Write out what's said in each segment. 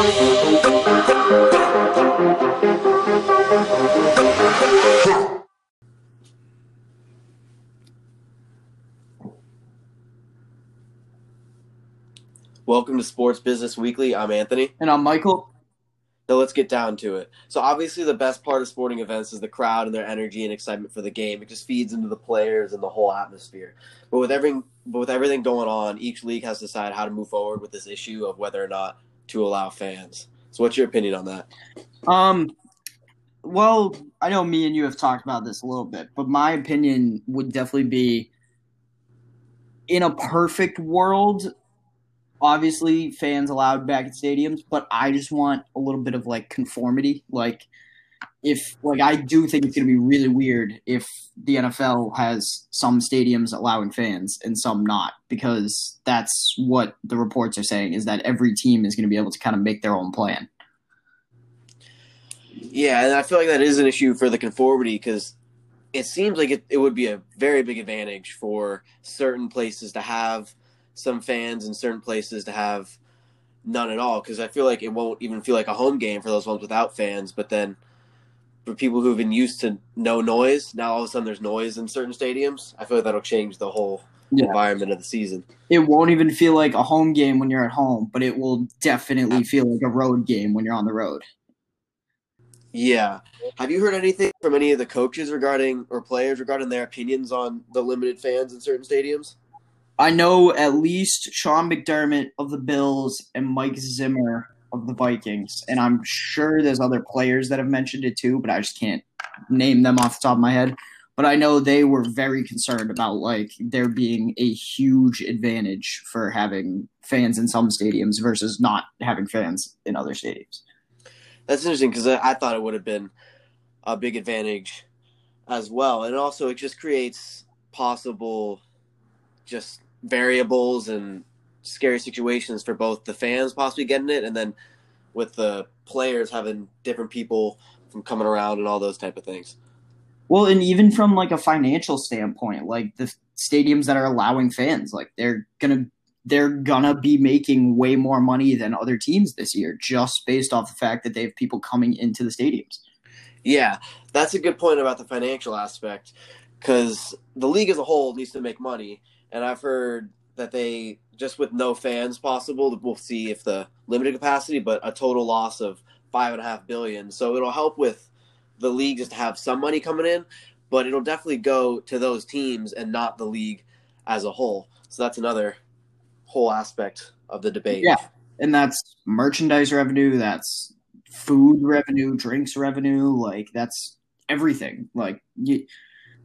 Welcome to Sports Business Weekly. I'm Anthony. And I'm Michael. Now let's get down to it. So obviously the best part of sporting events is the crowd and their energy and excitement for the game. It just feeds into the players and the whole atmosphere. But with everything but with everything going on, each league has to decide how to move forward with this issue of whether or not to allow fans. So what's your opinion on that? Um well, I know me and you have talked about this a little bit, but my opinion would definitely be in a perfect world, obviously fans allowed back at stadiums, but I just want a little bit of like conformity. Like if like I do think it's gonna be really weird if the NFL has some stadiums allowing fans and some not, because that's what the reports are saying is that every team is gonna be able to kind of make their own plan. Yeah, and I feel like that is an issue for the conformity because it seems like it, it would be a very big advantage for certain places to have some fans and certain places to have none at all because I feel like it won't even feel like a home game for those ones without fans. But then for people who've been used to no noise, now all of a sudden there's noise in certain stadiums. I feel like that'll change the whole Yeah. environment of the season. It won't even feel like a home game when you're at home, but it will definitely feel like a road game when you're on the road. Yeah. Have you heard anything from any of the coaches regarding or players regarding their opinions on the limited fans in certain stadiums? I know at least Sean McDermott of the Bills and Mike Zimmer of the Vikings, and I'm sure there's other players that have mentioned it too, but I just can't name them off the top of my head. But I know they were very concerned about like there being a huge advantage for having fans in some stadiums versus not having fans in other stadiums. That's interesting because I, I thought it would have been a big advantage as well. And also, it just creates possible just variables and scary situations for both the fans possibly getting it and then with the players having different people from coming around and all those type of things. Well, and even from like a financial standpoint, like the stadiums that are allowing fans, like they're gonna they're gonna be making way more money than other teams this year, just based off the fact that they have people coming into the stadiums. Yeah, that's a good point about the financial aspect because the league as a whole needs to make money, and I've heard that they just with no fans possible, we'll see if the limited capacity, but a total loss of five and a half billion. So it'll help with the league just to have some money coming in, but it'll definitely go to those teams and not the league as a whole. So that's another whole aspect of the debate. Yeah. And that's merchandise revenue, that's food revenue, drinks revenue, like that's everything. Like you,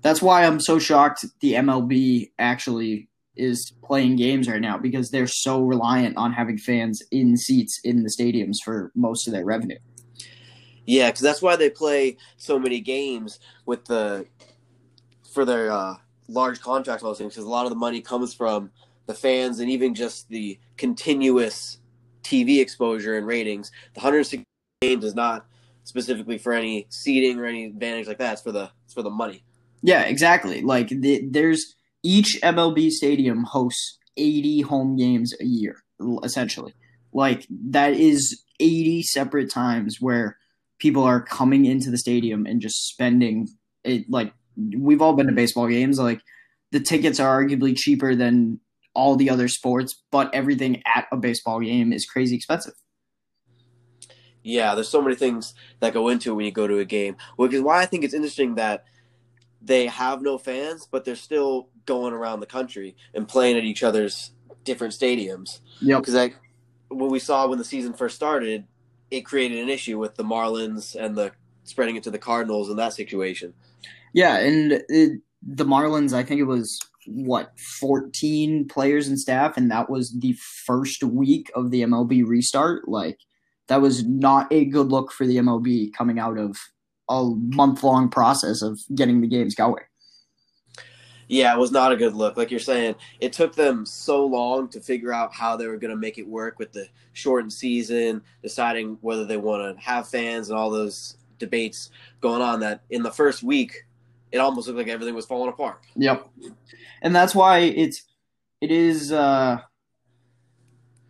that's why I'm so shocked the MLB actually is playing games right now because they're so reliant on having fans in seats in the stadiums for most of their revenue. Yeah, because that's why they play so many games with the for their uh, large contracts all those things. Because a lot of the money comes from the fans and even just the continuous TV exposure and ratings. The 160 games is not specifically for any seating or any advantage like that. It's for the it's for the money. Yeah, exactly. Like the, there's each MLB stadium hosts 80 home games a year, essentially. Like that is 80 separate times where people are coming into the stadium and just spending it. Like we've all been to baseball games. Like the tickets are arguably cheaper than all the other sports, but everything at a baseball game is crazy expensive. Yeah, there's so many things that go into when you go to a game. Which is why I think it's interesting that they have no fans, but they're still going around the country and playing at each other's different stadiums. Yep. Because like what we saw when the season first started, it created an issue with the Marlins and the spreading it to the Cardinals in that situation. Yeah, and it, the Marlins, I think it was what 14 players and staff and that was the first week of the MLB restart like that was not a good look for the MLB coming out of a month long process of getting the games going. Yeah, it was not a good look. Like you're saying, it took them so long to figure out how they were going to make it work with the shortened season, deciding whether they want to have fans and all those debates going on that in the first week it almost looked like everything was falling apart. Yep. And that's why it's it is uh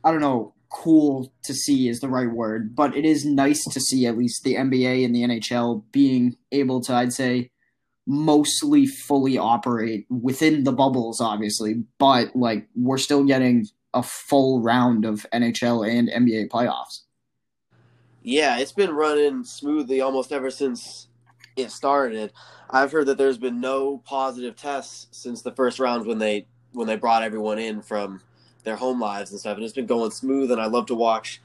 I don't know. Cool to see is the right word, but it is nice to see at least the NBA and the NHL being able to, I'd say, mostly fully operate within the bubbles, obviously, but like we're still getting a full round of NHL and NBA playoffs. Yeah, it's been running smoothly almost ever since it started. I've heard that there's been no positive tests since the first round when they when they brought everyone in from their home lives and stuff, and it's been going smooth. And I love to watch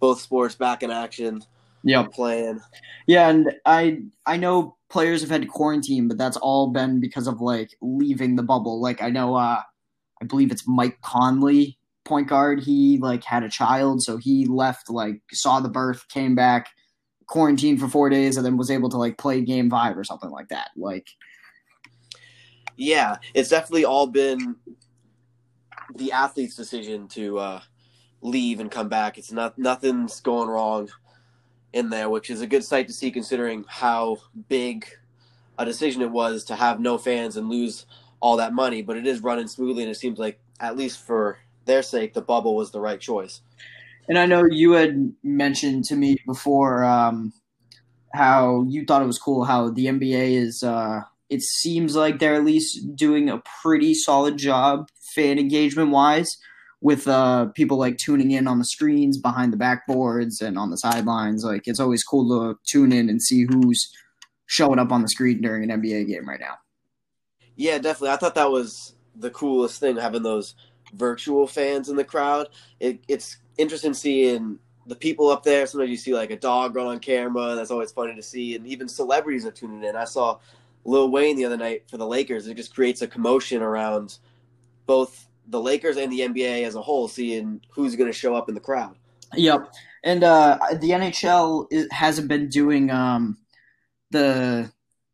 both sports back in action. Yeah, playing. Yeah, and I I know players have had to quarantine, but that's all been because of like leaving the bubble. Like I know, uh, I believe it's Mike Conley, point guard. He like had a child, so he left, like saw the birth, came back, quarantined for four days, and then was able to like play game five or something like that. Like, yeah, it's definitely all been the athlete's decision to uh, leave and come back. It's not nothing's going wrong in there, which is a good sight to see considering how big a decision it was to have no fans and lose all that money. But it is running smoothly, and it seems like at least for their sake, the bubble was the right choice. And I know you had mentioned to me before um, how you thought it was cool how the NBA is. Uh, it seems like they're at least doing a pretty solid job fan engagement wise with uh, people like tuning in on the screens behind the backboards and on the sidelines. Like it's always cool to tune in and see who's showing up on the screen during an NBA game right now. Yeah, definitely. I thought that was the coolest thing having those virtual fans in the crowd. It, it's interesting seeing the people up there. Sometimes you see like a dog run on camera. That's always funny to see, and even celebrities are tuning in. I saw Lil Wayne the other night for the Lakers. It just creates a commotion around both the Lakers and the NBA as a whole, seeing who's going to show up in the crowd. Yep, and uh, the NHL hasn't been doing um, the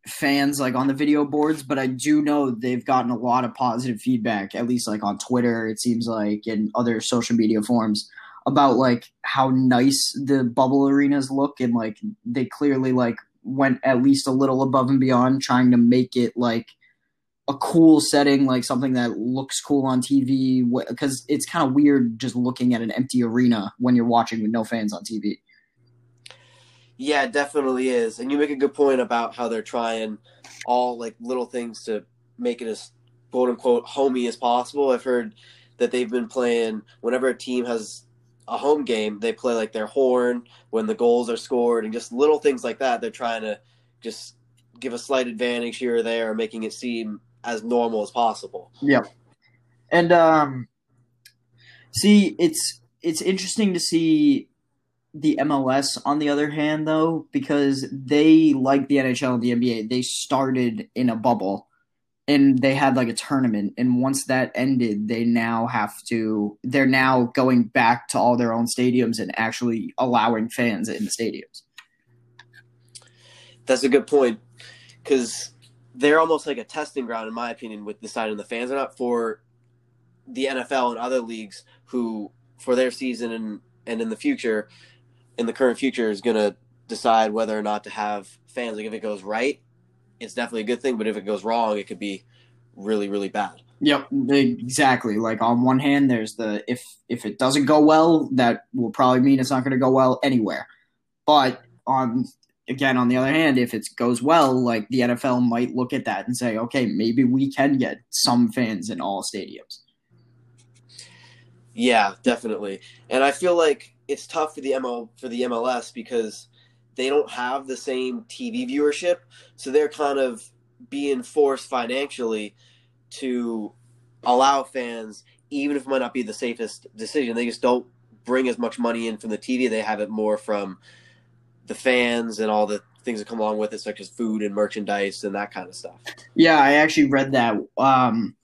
fans like on the video boards, but I do know they've gotten a lot of positive feedback, at least like on Twitter, it seems like, and other social media forums about like how nice the bubble arenas look and like they clearly like went at least a little above and beyond trying to make it like a cool setting, like something that looks cool on TV. Because it's kind of weird just looking at an empty arena when you're watching with no fans on TV. Yeah, it definitely is. And you make a good point about how they're trying all like little things to make it as quote unquote homey as possible. I've heard that they've been playing whenever a team has a home game, they play like their horn when the goals are scored and just little things like that. They're trying to just give a slight advantage here or there, making it seem as normal as possible. Yeah. And um see it's it's interesting to see the MLS on the other hand though because they like the NHL and the NBA they started in a bubble and they had like a tournament and once that ended they now have to they're now going back to all their own stadiums and actually allowing fans in the stadiums. That's a good point cuz they're almost like a testing ground, in my opinion, with deciding the fans are not for the NFL and other leagues who, for their season and, and in the future, in the current future, is going to decide whether or not to have fans. Like if it goes right, it's definitely a good thing, but if it goes wrong, it could be really, really bad. Yep, exactly. Like on one hand, there's the if if it doesn't go well, that will probably mean it's not going to go well anywhere. But on again, on the other hand, if it goes well, like the NFL might look at that and say, okay, maybe we can get some fans in all stadiums. Yeah, definitely. And I feel like it's tough for the ML for the MLS because they don't have the same TV viewership, so they're kind of being forced financially to allow fans, even if it might not be the safest decision, they just don't bring as much money in from the TV. They have it more from the fans and all the things that come along with it, such as food and merchandise and that kind of stuff. Yeah, I actually read that. Um,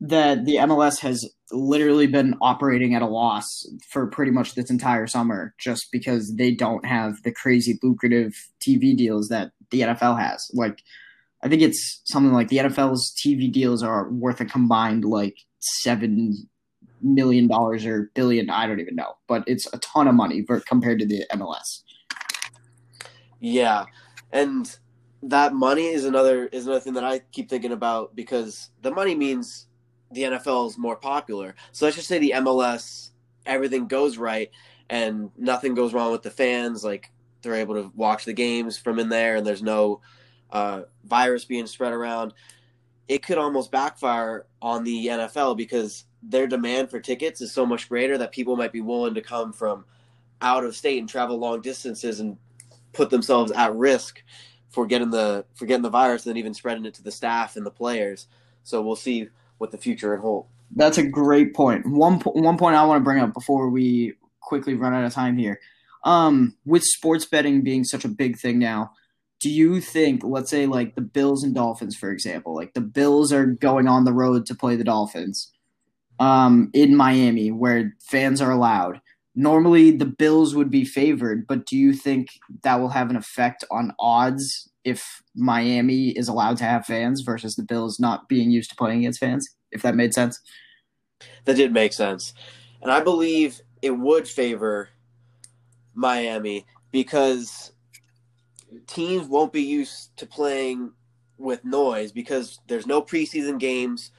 that the MLS has literally been operating at a loss for pretty much this entire summer just because they don't have the crazy lucrative TV deals that the NFL has. Like, I think it's something like the NFL's TV deals are worth a combined like seven million dollars or billion. I don't even know, but it's a ton of money compared to the MLS. Yeah, and that money is another is another thing that I keep thinking about because the money means the NFL is more popular. So let's just say the MLS everything goes right and nothing goes wrong with the fans, like they're able to watch the games from in there and there's no uh, virus being spread around, it could almost backfire on the NFL because their demand for tickets is so much greater that people might be willing to come from out of state and travel long distances and put themselves at risk for getting the for getting the virus and then even spreading it to the staff and the players. So we'll see what the future holds. That's a great point. One one point I want to bring up before we quickly run out of time here. Um, with sports betting being such a big thing now, do you think, let's say, like the Bills and Dolphins, for example, like the Bills are going on the road to play the Dolphins um, in Miami where fans are allowed? Normally, the Bills would be favored, but do you think that will have an effect on odds if Miami is allowed to have fans versus the Bills not being used to playing against fans? If that made sense. That did make sense. And I believe it would favor Miami because teams won't be used to playing with noise because there's no preseason games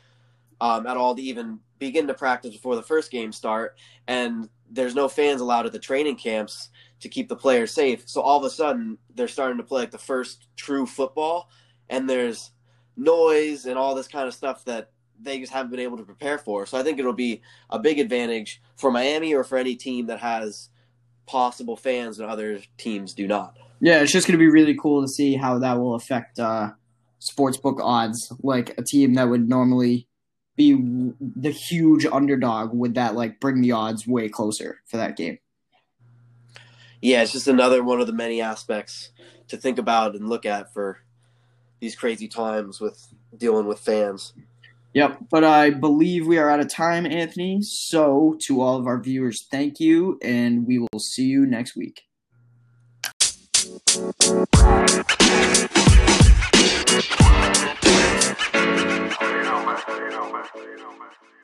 um, at all to even begin to practice before the first game start, and there's no fans allowed at the training camps to keep the players safe. So all of a sudden, they're starting to play like the first true football, and there's noise and all this kind of stuff that they just haven't been able to prepare for. So I think it'll be a big advantage for Miami or for any team that has possible fans and other teams do not. Yeah, it's just going to be really cool to see how that will affect uh, sportsbook odds. Like a team that would normally be the huge underdog would that like bring the odds way closer for that game. Yeah, it's just another one of the many aspects to think about and look at for these crazy times with dealing with fans. Yep, but I believe we are out of time, Anthony. So, to all of our viewers, thank you, and we will see you next week. You You know, man.